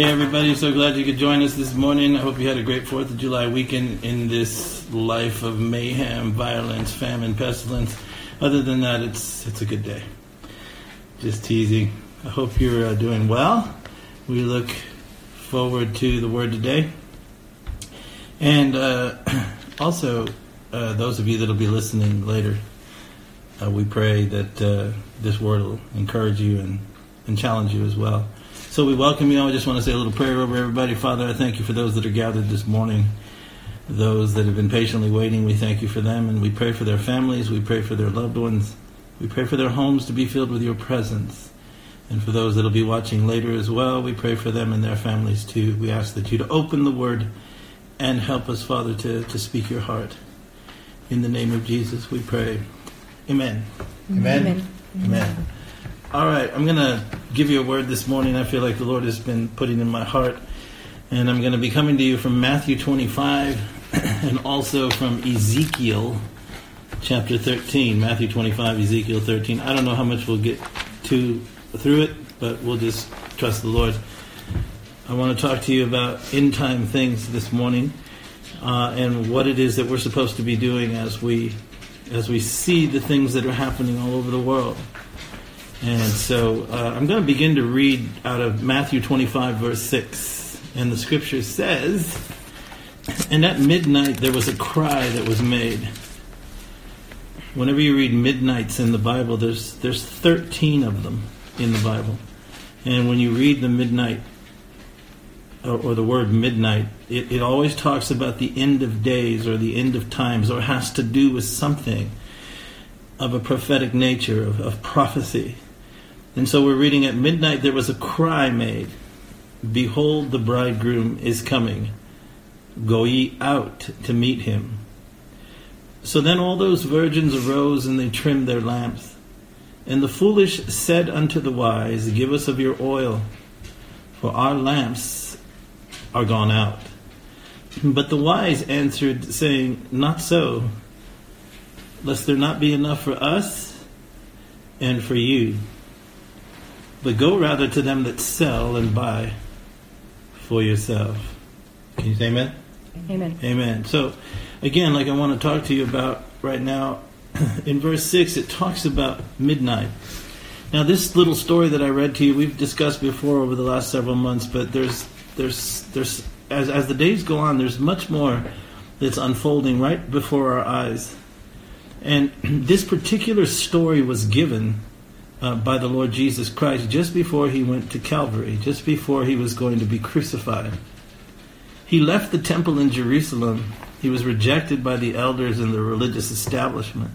Hey everybody, so glad you could join us this morning. I hope you had a great 4th of July weekend in this life of mayhem, violence, famine, pestilence. Other than that, it's it's a good day. Just teasing. I hope you're uh, doing well. We look forward to the word today. And uh, also, uh, those of you that'll be listening later, uh, we pray that uh, this word will encourage you and, and challenge you as well. So we welcome you. All. I just want to say a little prayer over everybody. Father, I thank you for those that are gathered this morning, those that have been patiently waiting. We thank you for them, and we pray for their families. We pray for their loved ones. We pray for their homes to be filled with your presence. And for those that will be watching later as well, we pray for them and their families too. We ask that you to open the word and help us, Father, to, to speak your heart. In the name of Jesus, we pray. Amen. Amen. Amen. Amen. All right, I'm going to give you a word this morning I feel like the Lord has been putting in my heart. And I'm going to be coming to you from Matthew 25 and also from Ezekiel chapter 13. Matthew 25, Ezekiel 13. I don't know how much we'll get to through it, but we'll just trust the Lord. I want to talk to you about end time things this morning uh, and what it is that we're supposed to be doing as we as we see the things that are happening all over the world. And so uh, I'm going to begin to read out of Matthew 25, verse 6. And the scripture says, And at midnight there was a cry that was made. Whenever you read midnights in the Bible, there's, there's 13 of them in the Bible. And when you read the midnight, or, or the word midnight, it, it always talks about the end of days or the end of times, or has to do with something of a prophetic nature, of, of prophecy. And so we're reading at midnight there was a cry made Behold, the bridegroom is coming. Go ye out to meet him. So then all those virgins arose and they trimmed their lamps. And the foolish said unto the wise, Give us of your oil, for our lamps are gone out. But the wise answered, saying, Not so, lest there not be enough for us and for you. But go rather to them that sell and buy for yourself. Can you say amen? Amen. Amen. So, again, like I want to talk to you about right now, in verse 6, it talks about midnight. Now, this little story that I read to you, we've discussed before over the last several months, but there's, there's, there's, as, as the days go on, there's much more that's unfolding right before our eyes. And this particular story was given uh, by the Lord Jesus Christ just before he went to Calvary, just before he was going to be crucified. He left the temple in Jerusalem. He was rejected by the elders and the religious establishment.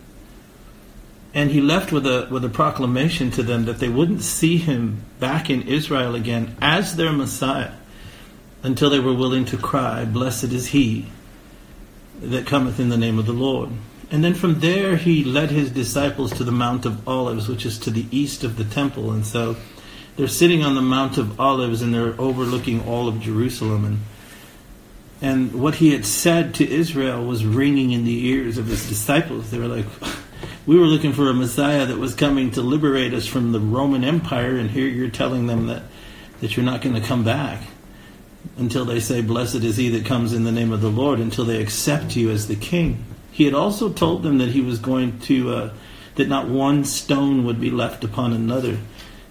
And he left with a, with a proclamation to them that they wouldn't see him back in Israel again as their Messiah until they were willing to cry, Blessed is he that cometh in the name of the Lord. And then from there, he led his disciples to the Mount of Olives, which is to the east of the temple. And so they're sitting on the Mount of Olives and they're overlooking all of Jerusalem. And, and what he had said to Israel was ringing in the ears of his disciples. They were like, We were looking for a Messiah that was coming to liberate us from the Roman Empire, and here you're telling them that, that you're not going to come back until they say, Blessed is he that comes in the name of the Lord, until they accept you as the king. He had also told them that he was going to, uh, that not one stone would be left upon another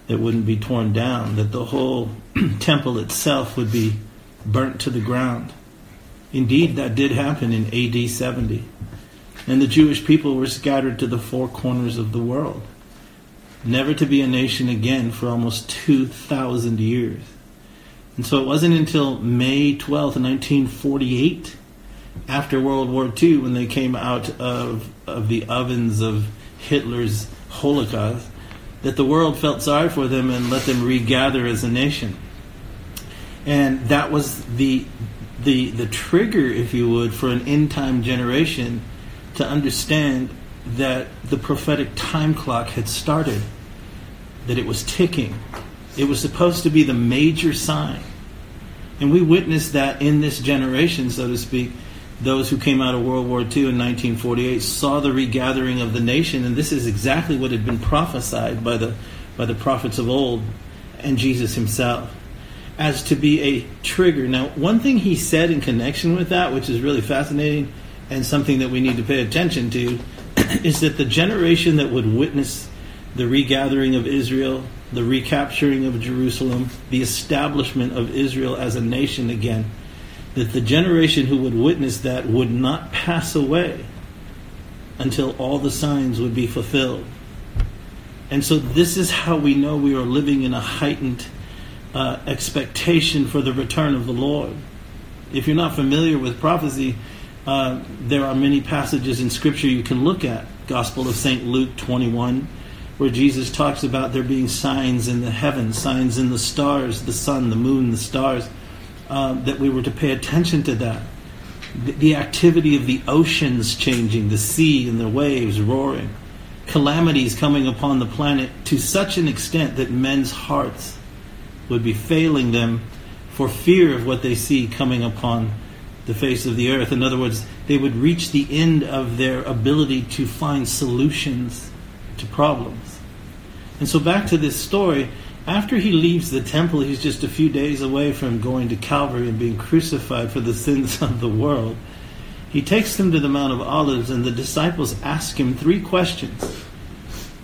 that wouldn't be torn down, that the whole temple itself would be burnt to the ground. Indeed, that did happen in AD 70. And the Jewish people were scattered to the four corners of the world, never to be a nation again for almost 2,000 years. And so it wasn't until May 12, 1948 after World War II, when they came out of, of the ovens of Hitler's Holocaust, that the world felt sorry for them and let them regather as a nation. And that was the, the, the trigger, if you would, for an end time generation to understand that the prophetic time clock had started, that it was ticking. It was supposed to be the major sign. And we witnessed that in this generation, so to speak, those who came out of World War II in 1948 saw the regathering of the nation, and this is exactly what had been prophesied by the by the prophets of old and Jesus himself. as to be a trigger. Now, one thing he said in connection with that, which is really fascinating and something that we need to pay attention to, is that the generation that would witness the regathering of Israel, the recapturing of Jerusalem, the establishment of Israel as a nation again, that the generation who would witness that would not pass away until all the signs would be fulfilled. And so, this is how we know we are living in a heightened uh, expectation for the return of the Lord. If you're not familiar with prophecy, uh, there are many passages in Scripture you can look at. Gospel of St. Luke 21, where Jesus talks about there being signs in the heavens, signs in the stars, the sun, the moon, the stars, uh, that we were to pay attention to that. The, the activity of the oceans changing, the sea and the waves roaring, calamities coming upon the planet to such an extent that men's hearts would be failing them for fear of what they see coming upon the face of the earth. In other words, they would reach the end of their ability to find solutions to problems. And so, back to this story, after he leaves the temple, he's just a few days away from going to Calvary and being crucified for the sins of the world. He takes them to the Mount of Olives, and the disciples ask him three questions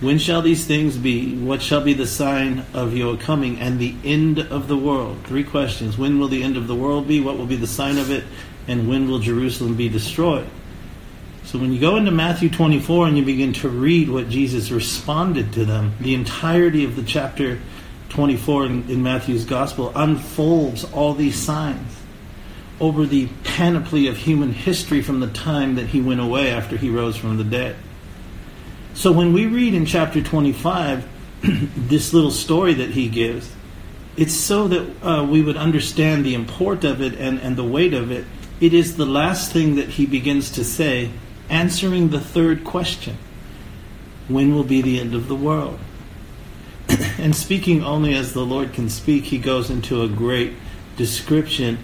when shall these things be? What shall be the sign of your coming and the end of the world? Three questions. When will the end of the world be? What will be the sign of it? And when will Jerusalem be destroyed? So when you go into Matthew 24 and you begin to read what Jesus responded to them, the entirety of the chapter 24 in, in Matthew's gospel unfolds all these signs over the panoply of human history from the time that he went away after he rose from the dead. So when we read in chapter 25 this little story that he gives, it's so that uh, we would understand the import of it and, and the weight of it. It is the last thing that he begins to say, answering the third question When will be the end of the world? And speaking only as the Lord can speak, he goes into a great description.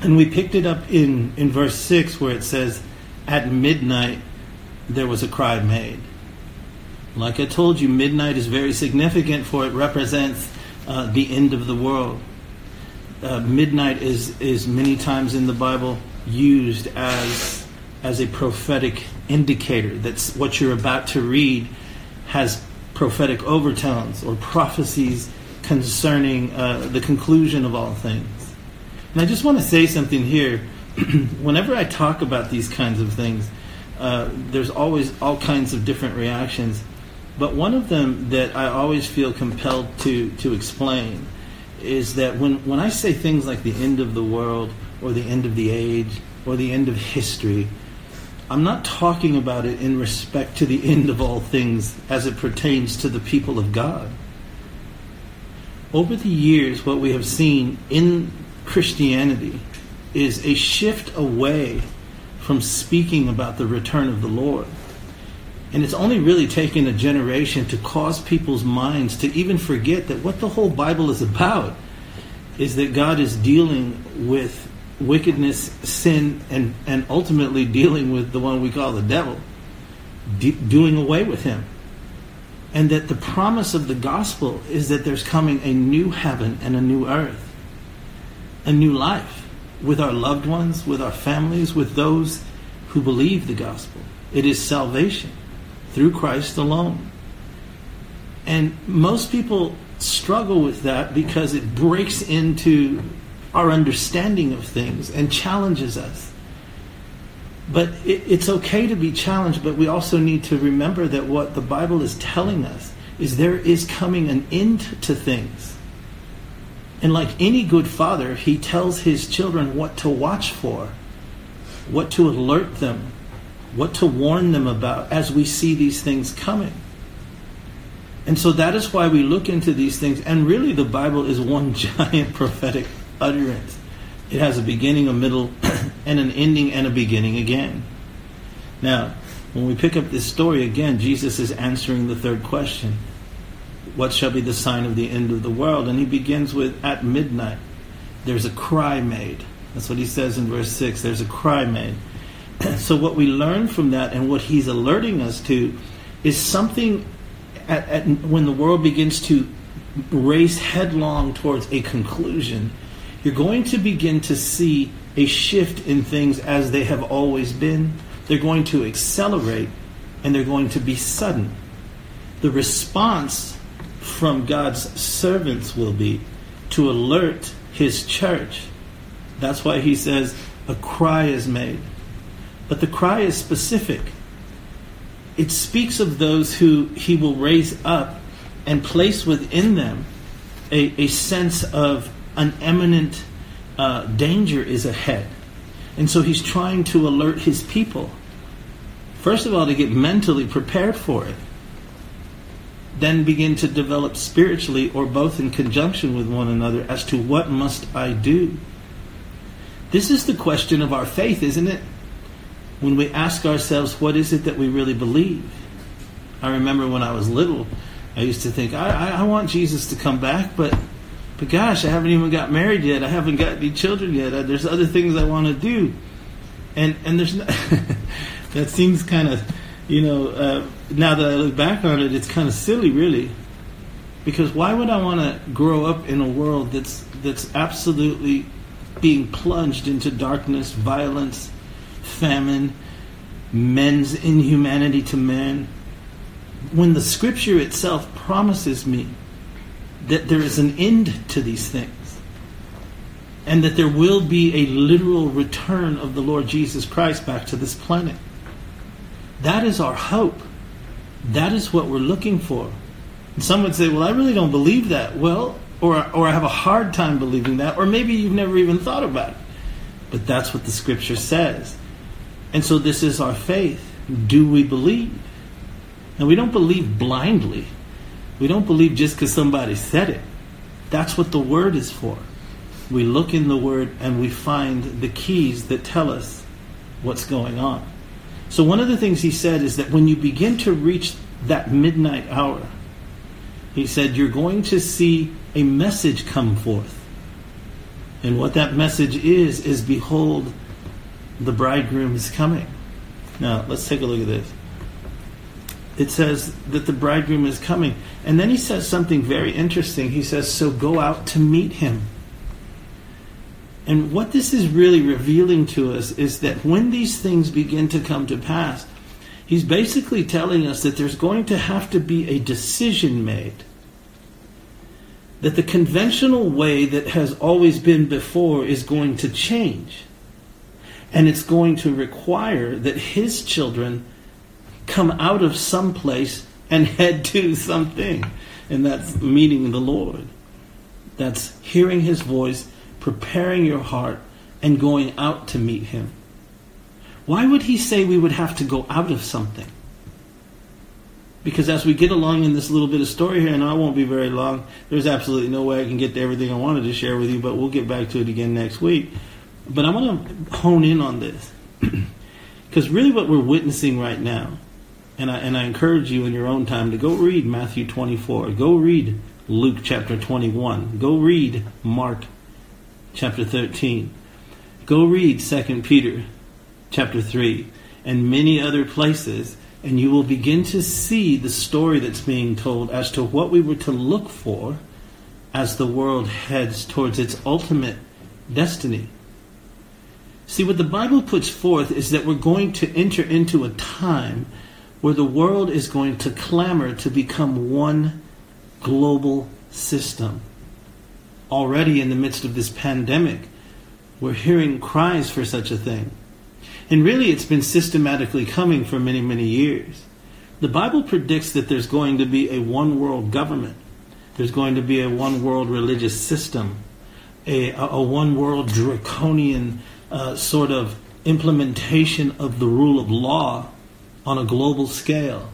And we picked it up in, in verse 6 where it says, At midnight there was a cry made. Like I told you, midnight is very significant for it represents uh, the end of the world. Uh, midnight is, is many times in the Bible used as, as a prophetic indicator that what you're about to read has prophetic overtones or prophecies concerning uh, the conclusion of all things. And I just want to say something here. Whenever I talk about these kinds of things, uh, there's always all kinds of different reactions. But one of them that I always feel compelled to, to explain is that when, when I say things like the end of the world or the end of the age or the end of history, I'm not talking about it in respect to the end of all things as it pertains to the people of God. Over the years, what we have seen in Christianity is a shift away from speaking about the return of the Lord and it's only really taken a generation to cause people's minds to even forget that what the whole Bible is about is that God is dealing with wickedness, sin, and, and ultimately dealing with the one we call the devil, de- doing away with him. And that the promise of the gospel is that there's coming a new heaven and a new earth, a new life with our loved ones, with our families, with those who believe the gospel. It is salvation through Christ alone. And most people struggle with that because it breaks into our understanding of things and challenges us. But it, it's okay to be challenged, but we also need to remember that what the Bible is telling us is there is coming an end to things. And like any good father, he tells his children what to watch for, what to alert them, what to warn them about as we see these things coming. And so that is why we look into these things. And really, the Bible is one giant prophetic utterance. It has a beginning, a middle, and an ending, and a beginning again. Now, when we pick up this story again, Jesus is answering the third question What shall be the sign of the end of the world? And he begins with, At midnight, there's a cry made. That's what he says in verse 6. There's a cry made. so what we learn from that and what he's alerting us to is something at, at, when the world begins to race headlong towards a conclusion, you're going to begin to see a shift in things as they have always been. They're going to accelerate and they're going to be sudden. The response from God's servants will be to alert his church. That's why he says, a cry is made. But the cry is specific. It speaks of those who he will raise up and place within them a, a sense of an imminent uh, danger is ahead. And so he's trying to alert his people. First of all, to get mentally prepared for it. Then begin to develop spiritually or both in conjunction with one another as to what must I do. This is the question of our faith, isn't it? When we ask ourselves, what is it that we really believe? I remember when I was little, I used to think, I, I, I want Jesus to come back, but but gosh, I haven't even got married yet. I haven't got any children yet. Uh, there's other things I want to do, and and there's not, that seems kind of, you know, uh, now that I look back on it, it's kind of silly, really, because why would I want to grow up in a world that's that's absolutely being plunged into darkness, violence, famine, men's inhumanity to men, when the Scripture itself promises me that there is an end to these things and that there will be a literal return of the Lord Jesus Christ back to this planet. That is our hope. That is what we're looking for. And some would say, well, I really don't believe that. Well, or, or I have a hard time believing that, or maybe you've never even thought about it. But that's what the scripture says. And so this is our faith. Do we believe? And we don't believe blindly. We don't believe just because somebody said it. That's what the Word is for. We look in the Word and we find the keys that tell us what's going on. So, one of the things he said is that when you begin to reach that midnight hour, he said, you're going to see a message come forth. And what that message is, is behold, the bridegroom is coming. Now, let's take a look at this it says that the bridegroom is coming. And then he says something very interesting. He says, So go out to meet him. And what this is really revealing to us is that when these things begin to come to pass, he's basically telling us that there's going to have to be a decision made. That the conventional way that has always been before is going to change. And it's going to require that his children come out of some place and head to something. And that's meeting the Lord. That's hearing his voice, preparing your heart, and going out to meet him. Why would he say we would have to go out of something? Because as we get along in this little bit of story here, and I won't be very long, there's absolutely no way I can get to everything I wanted to share with you, but we'll get back to it again next week. But I want to hone in on this. Because really, what we're witnessing right now and I, and I encourage you in your own time to go read Matthew 24. Go read Luke chapter 21. Go read Mark chapter 13. Go read 2 Peter chapter 3 and many other places, and you will begin to see the story that's being told as to what we were to look for as the world heads towards its ultimate destiny. See, what the Bible puts forth is that we're going to enter into a time where the world is going to clamor to become one global system. Already in the midst of this pandemic, we're hearing cries for such a thing. And really, it's been systematically coming for many, many years. The Bible predicts that there's going to be a one world government, there's going to be a one world religious system, a, a one world draconian uh, sort of implementation of the rule of law on a global scale,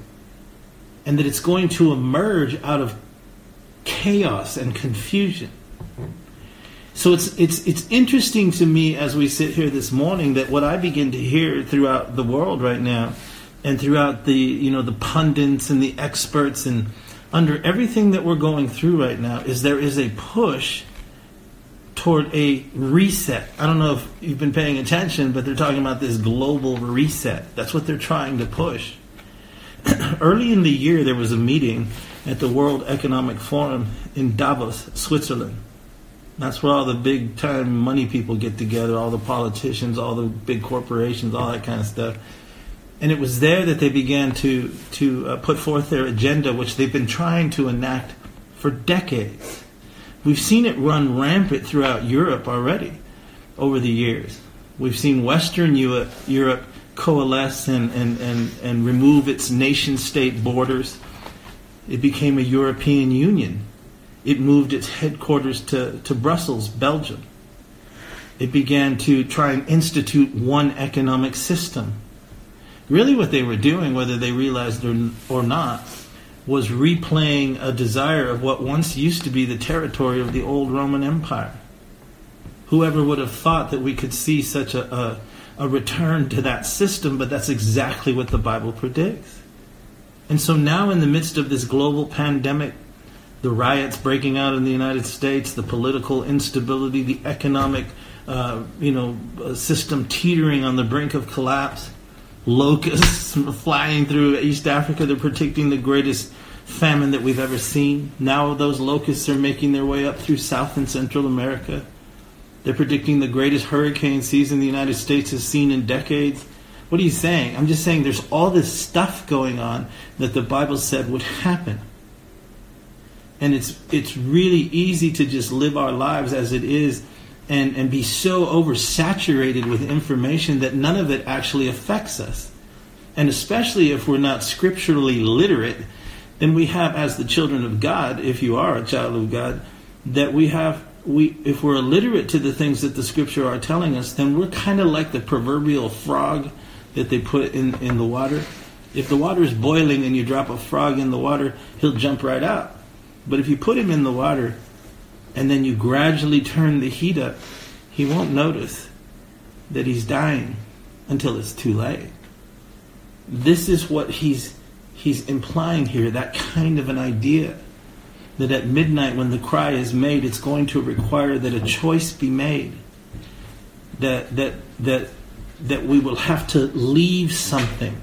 and that it's going to emerge out of chaos and confusion. So it's it's it's interesting to me as we sit here this morning that what I begin to hear throughout the world right now, and throughout the you know the pundits and the experts and under everything that we're going through right now is there is a push toward a reset. I don't know if you've been paying attention, but they're talking about this global reset. That's what they're trying to push. early in the year, there was a meeting at the World Economic Forum in Davos, Switzerland. That's where all the big time money people get together, all the politicians, all the big corporations, all that kind of stuff. And it was there that they began to, to uh, put forth their agenda, which they've been trying to enact for decades. We've seen it run rampant throughout Europe already over the years. We've seen Western Europe, coalesce and, and, and, and remove its nation state borders. It became a European Union. It moved its headquarters to, to Brussels, Belgium. It began to try and institute one economic system. Really, what they were doing, whether they realized it or not, was replaying a desire of what once used to be the territory of the old Roman Empire. Whoever would have thought that we could see such a, a a return to that system, but that's exactly what the Bible predicts. And so now, in the midst of this global pandemic, the riots breaking out in the United States, the political instability, the economic, uh, you know, uh, system teetering on the brink of collapse, locusts flying through East Africa, they're predicting the greatest famine that we've ever seen. Now those locusts are making their way up through South and Central America. They're predicting the greatest hurricane season the United States has seen in decades. What are you saying? I'm just saying there's all this stuff going on that the Bible said would happen. And it's it's really easy to just live our lives as it is and, and be so oversaturated with information that none of it actually affects us. And especially if we're not scripturally literate, then we have, as the children of God, if you are a child of God, that we have we if we're illiterate to the things that the scripture are telling us, then we're kind of like the proverbial frog that they put in, in the water. If the water is boiling and you drop a frog in the water, he'll jump right out. But if you put him in the water and then you gradually turn the heat up, he won't notice that he's dying until it's too late. This is what he's he's implying here, that kind of an idea that at midnight when the cry is made, it's going to require that a choice be made. That that that that we will have to leave something.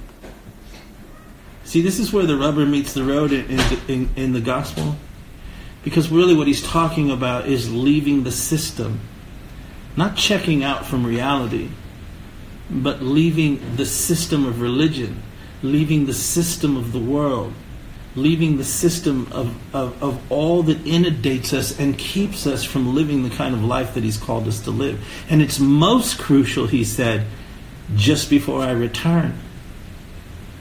See, this is where the rubber meets the road in, in, in the gospel. Because really, what he's talking about is leaving the system, not checking out from reality, but leaving the system of religion, leaving the system of the world, leaving the system of, of, of all that inundates us and keeps us from living the kind of life that He's called us to live. And it's most crucial, He said, just before I return.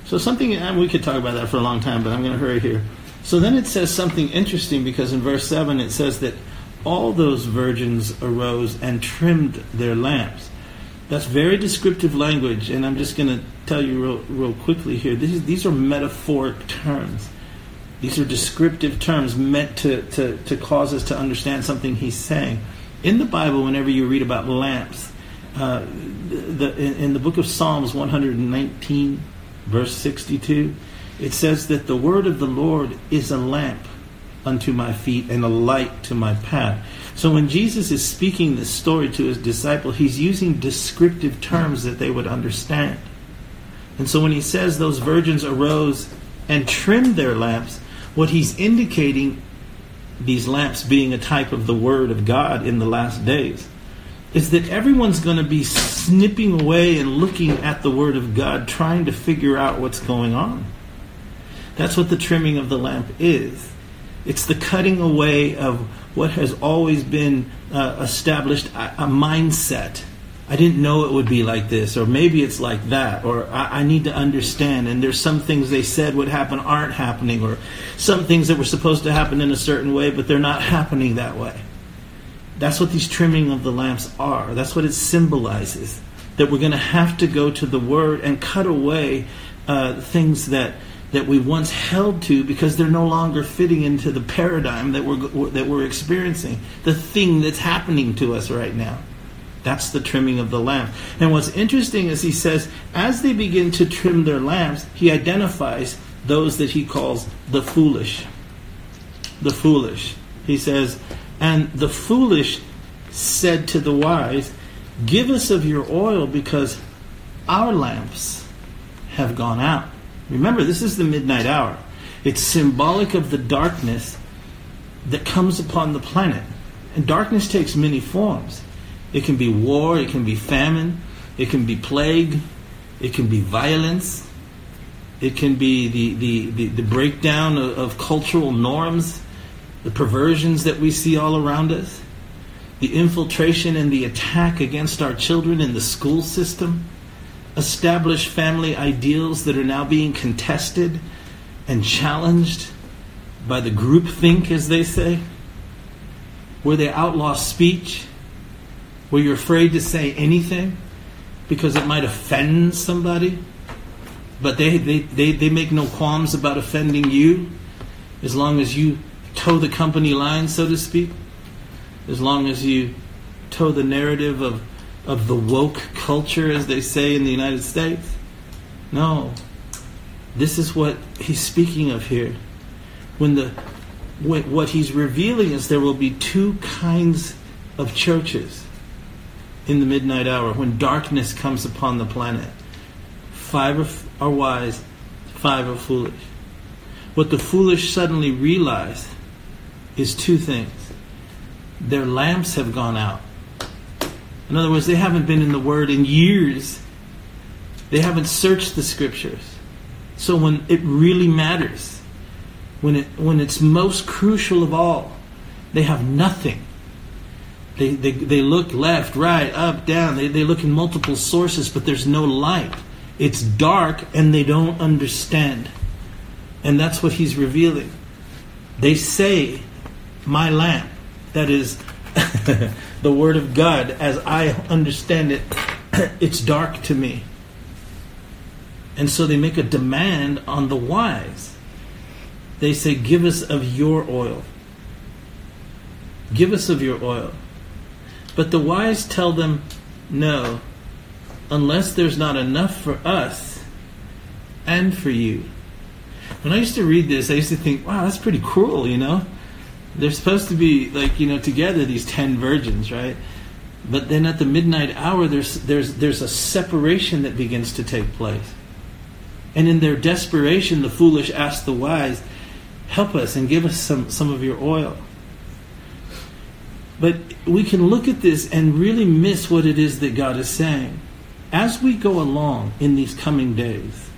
So, something, and we could talk about that for a long time, but I'm going to hurry here. So, then it says something interesting because in verse 7 it says that all those virgins arose and trimmed their lamps. That's very descriptive language, and I'm just going to tell you real, real quickly here. These, these are metaphoric terms. These are descriptive terms meant to, to, to cause us to understand something he's saying. In the Bible, whenever you read about lamps, uh, the, in, in the book of Psalms 119, verse 62, it says that the word of the Lord is a lamp unto my feet and a light to my path. So when Jesus is speaking this story to his disciple, he's using descriptive terms that they would understand. And so when he says those virgins arose and trimmed their lamps, what he's indicating, these lamps being a type of the Word of God in the last days, is that everyone's going to be snipping away and looking at the Word of God, trying to figure out what's going on. That's what the trimming of the lamp is. It's the cutting away of what has always been uh, established, a, a mindset I didn't know it would be like this, or maybe it's like that, or I, I, need to understand. And there's some things they said would happen aren't happening, or some things that were supposed to happen in a certain way, but they're not happening that way. That's what these trimming of the lamps are. That's what it symbolizes. That we're going to have to go to the Word and cut away uh, things that that we once held to because they're no longer fitting into the paradigm that we're that we're experiencing, the thing that's happening to us right now. That's the trimming of the lamp. And what's interesting is he says, as they begin to trim their lamps, he identifies those that he calls the foolish. The foolish. He says, and the foolish said to the wise, Give us of your oil because our lamps have gone out. Remember, this is the midnight hour. It's symbolic of the darkness that comes upon the planet. And darkness takes many forms. It can be war, it can be famine, it can be plague, it can be violence, it can be the, the, the, the breakdown of, of cultural norms, the perversions that we see all around us, the infiltration and the attack against our children in the school system, established family ideals that are now being contested and challenged by the groupthink, as they say, where they outlaw speech, where you're afraid to say anything because it might offend somebody, but they, they, they, they make no qualms about offending you as long as you toe the company line, so to speak, as long as you toe the narrative of, of the woke culture, as they say in the United States. No. This is what he's speaking of here. When the what he's revealing is there will be two kinds of churches in the midnight hour when darkness comes upon the planet. Five are wise, five are foolish. What the foolish suddenly realize is two things their lamps have gone out. In other words, they haven't been in the Word in years, they haven't searched the Scriptures. So when it really matters, when, it, when it's most crucial of all, they have nothing. They, they, they look left, right, up, down. They, they look in multiple sources, but there's no light. It's dark and they don't understand. And that's what he's revealing. They say, My lamp, that is the Word of God, as I understand it, it's dark to me. And so they make a demand on the wise. They say, Give us of your oil. Give us of your oil. But the wise tell them, No, unless there's not enough for us and for you. When I used to read this, I used to think, wow, that's pretty cruel, you know? They're supposed to be, like, you know, together, these ten virgins, right? But then at the midnight hour, there's, there's, there's a separation that begins to take place. And in their desperation, the foolish ask the wise, Help us and give us some, some of your oil. But we can look at this and really miss what it is that God is saying. As we go along in these coming days,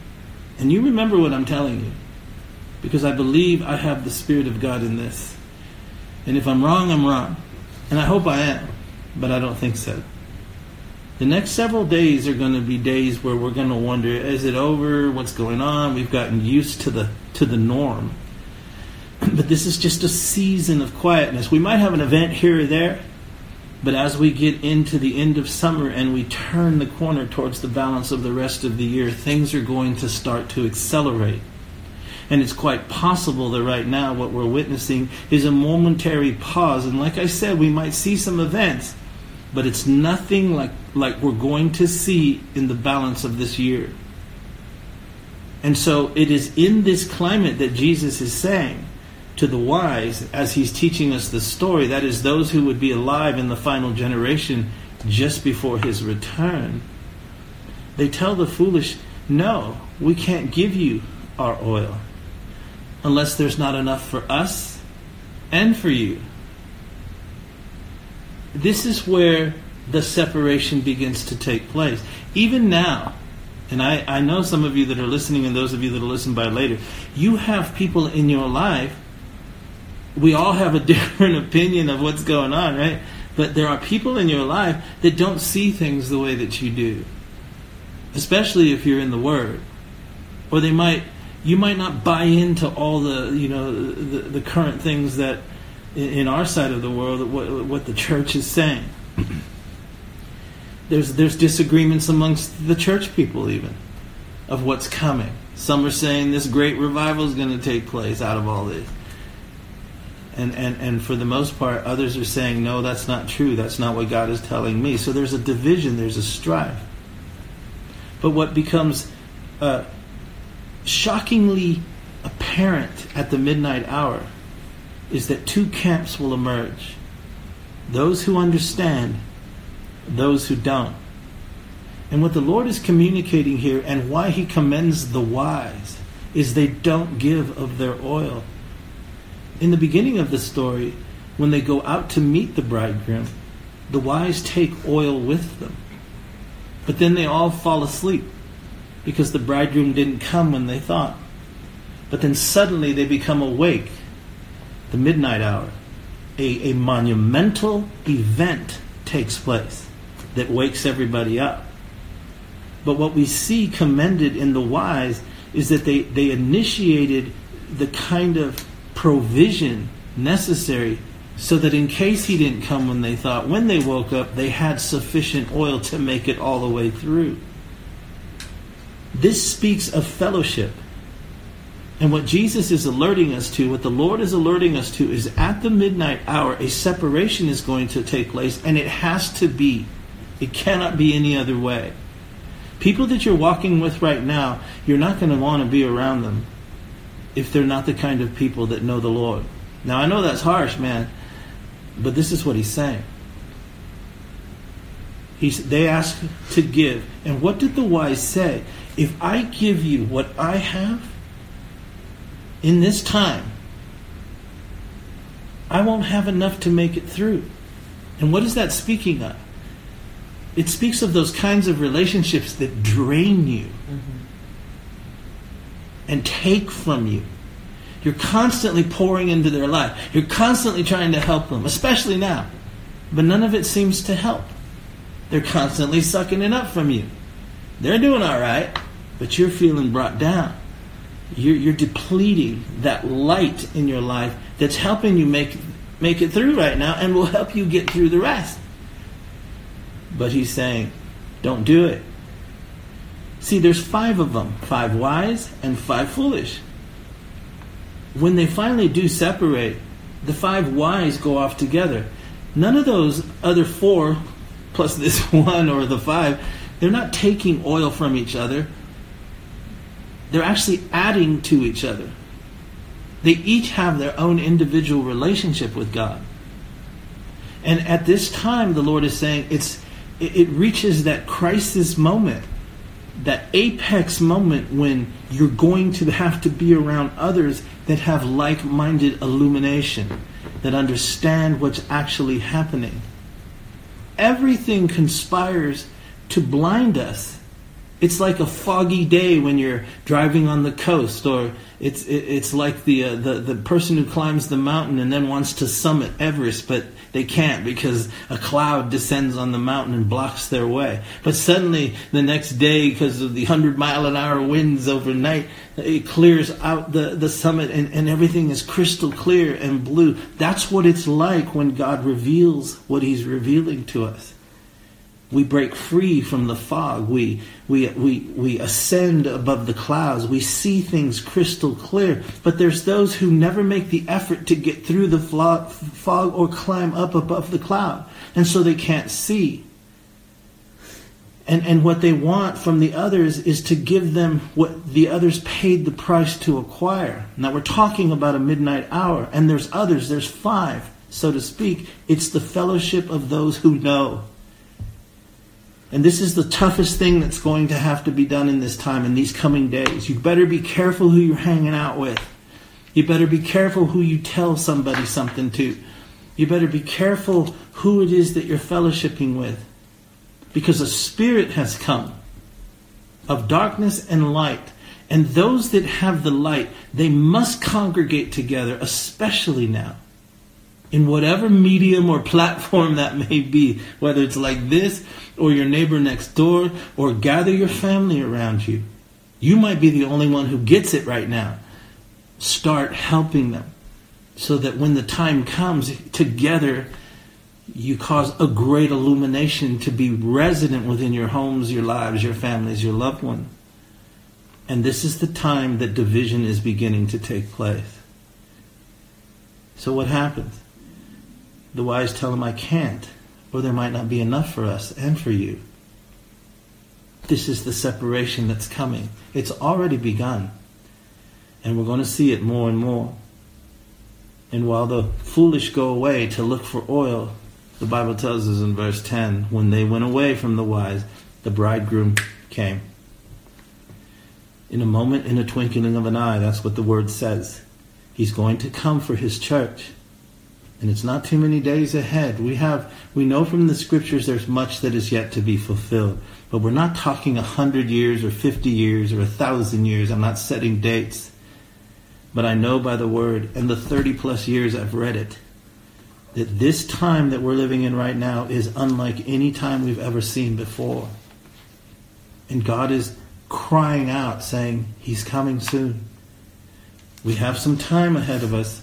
and you remember what I'm telling you, because I believe I have the Spirit of God in this. And if I'm wrong, I'm wrong. And I hope I am, but I don't think so. The next several days are going to be days where we're going to wonder, is it over? What's going on? We've gotten used to the to the norm. But this is just a season of quietness. We might have an event here or there, but as we get into the end of summer and we turn the corner towards the balance of the rest of the year, things are going to start to accelerate. And it's quite possible that right now what we're witnessing is a momentary pause. And like I said, we might see some events, but it's nothing like, like we're going to see in the balance of this year. And so it is in this climate that Jesus is saying, to the wise as he's teaching us the story, that is, those who would be alive in the final generation just before his return, they tell the foolish, No, we can't give you our oil unless there's not enough for us and for you. This is where the separation begins to take place. Even now, and I, I know some of you that are listening and those of you that will listen by later, you have people in your life we all have a different opinion of what's going on, right? But there are people in your life that don't see things the way that you do, especially if you're in the Word, or they might you might not buy into all the you know the, the current things that in our side of the world what, what the church is saying. There's there's disagreements amongst the church people even of what's coming. Some are saying this great revival is going to take place out of all this and, and, and for the most part, others are saying, no, that's not true. That's not what God is telling me. So there's a division, there's a strife. But what becomes uh, shockingly apparent at the midnight hour is that two camps will emerge those who understand, those who don't. And what the Lord is communicating here, and why He commends the wise is they don't give of their oil. In the beginning of the story, when they go out to meet the bridegroom, the wise take oil with them. But then they all fall asleep because the bridegroom didn't come when they thought. But then suddenly they become awake, the midnight hour. A, a monumental event takes place that wakes everybody up. But what we see commended in the wise is that they, they initiated the kind of provision necessary so that in case he didn't come when they thought, when they woke up, they had sufficient oil to make it all the way through. This speaks of fellowship. And what Jesus is alerting us to, what the Lord is alerting us to, is at the midnight hour, a separation is going to take place, and it has to be. It cannot be any other way. People that you're walking with right now, you're not going to want to be around them if they're not the kind of people that know the Lord. Now, I know that's harsh, man, but this is what he's saying. He's, they ask to give. And what did the wise say? If I give you what I have in this time, I won't have enough to make it through. And what is that speaking of? It speaks of those kinds of relationships that drain you mm-hmm. and take from you. You're constantly pouring into their life. You're constantly trying to help them, especially now. But none of it seems to help. They're constantly sucking it up from you. They're doing all right, but you're feeling brought down. You're, you're depleting that light in your life that's helping you make, make it through right now and will help you get through the rest. But he's saying, don't do it. See, there's five of them five wise and five foolish. When they finally do separate, the five wise go off together. None of those other four, plus this one or the five, they're not taking oil from each other. They're actually adding to each other. They each have their own individual relationship with God. And at this time, the Lord is saying it's it, reaches that crisis moment, that apex moment when you're going to have to be around others that have like minded illumination, that understand what's actually happening. Everything conspires to blind us. It's like a foggy day when you're driving on the coast, or it's it's like the uh, the the person who climbs the mountain and then wants to summit Everest, but they can't because a cloud descends on the mountain and blocks their way. But suddenly, the next day, because of the hundred mile an hour winds overnight, it clears out the the summit and, and everything is crystal clear and blue. That's what it's like when God reveals what He's revealing to us. We break free from the fog. We, we, we, we ascend above the clouds. We see things crystal clear. But there's those who never make the effort to get through the fog or climb up above the cloud. And so they can't see. And, and what they want from the others is to give them what the others paid the price to acquire. Now we're talking about a midnight hour, and there's others, there's five, so to speak. It's the fellowship of those who know. And this is the toughest thing that's going to have to be done in this time, in these coming days. You better be careful who you're hanging out with. You better be careful who you tell somebody something to. You better be careful who it is that you're fellowshipping with. Because a spirit has come of darkness and light. And those that have the light, they must congregate together, especially now in whatever medium or platform that may be, whether it's like this or your neighbor next door or gather your family around you. You might be the only one who gets it right now. Start helping them so that when the time comes, together you cause a great illumination to be resident within your homes, your lives, your families, your loved ones. And this is the time that division is beginning to take place. So what happens? The wise tell him, I can't, or there might not be enough for us and for you. This is the separation that's coming. It's already begun. And we're going to see it more and more. And while the foolish go away to look for oil, the Bible tells us in verse 10 when they went away from the wise, the bridegroom came. In a moment, in a twinkling of an eye, that's what the word says. He's going to come for his church. And it's not too many days ahead. We have we know from the scriptures there's much that is yet to be fulfilled. But we're not talking a hundred years or fifty years or a thousand years. I'm not setting dates. But I know by the word and the thirty plus years I've read it that this time that we're living in right now is unlike any time we've ever seen before. And God is crying out, saying, He's coming soon. We have some time ahead of us.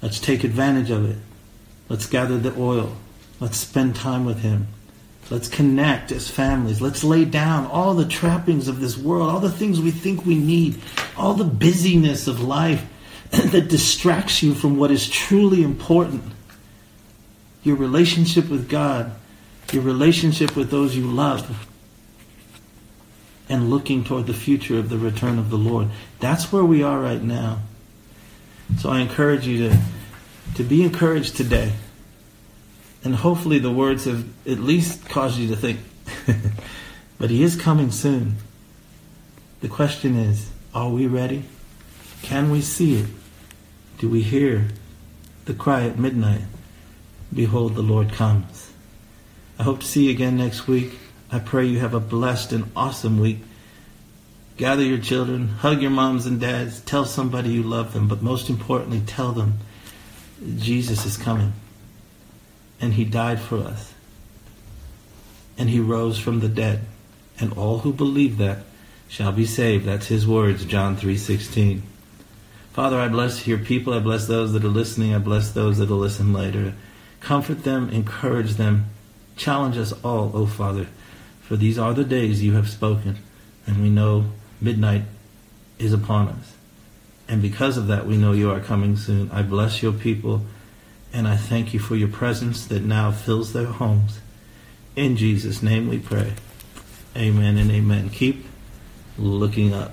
Let's take advantage of it. Let's gather the oil. Let's spend time with Him. Let's connect as families. Let's lay down all the trappings of this world, all the things we think we need, all the busyness of life that distracts you from what is truly important your relationship with God, your relationship with those you love, and looking toward the future of the return of the Lord. That's where we are right now. So I encourage you to, to be encouraged today. And hopefully the words have at least caused you to think. but he is coming soon. The question is, are we ready? Can we see it? Do we hear the cry at midnight? Behold, the Lord comes. I hope to see you again next week. I pray you have a blessed and awesome week. Gather your children, hug your moms and dads, tell somebody you love them, but most importantly, tell them Jesus is coming. And he died for us. And he rose from the dead. And all who believe that shall be saved. That's his words, John 3:16. Father, I bless your people. I bless those that are listening. I bless those that will listen later. Comfort them, encourage them, challenge us all, O Father, for these are the days you have spoken, and we know midnight is upon us. And because of that, we know you are coming soon. I bless your people, and I thank you for your presence that now fills their homes. In Jesus' name we pray. Amen and amen. Keep looking up.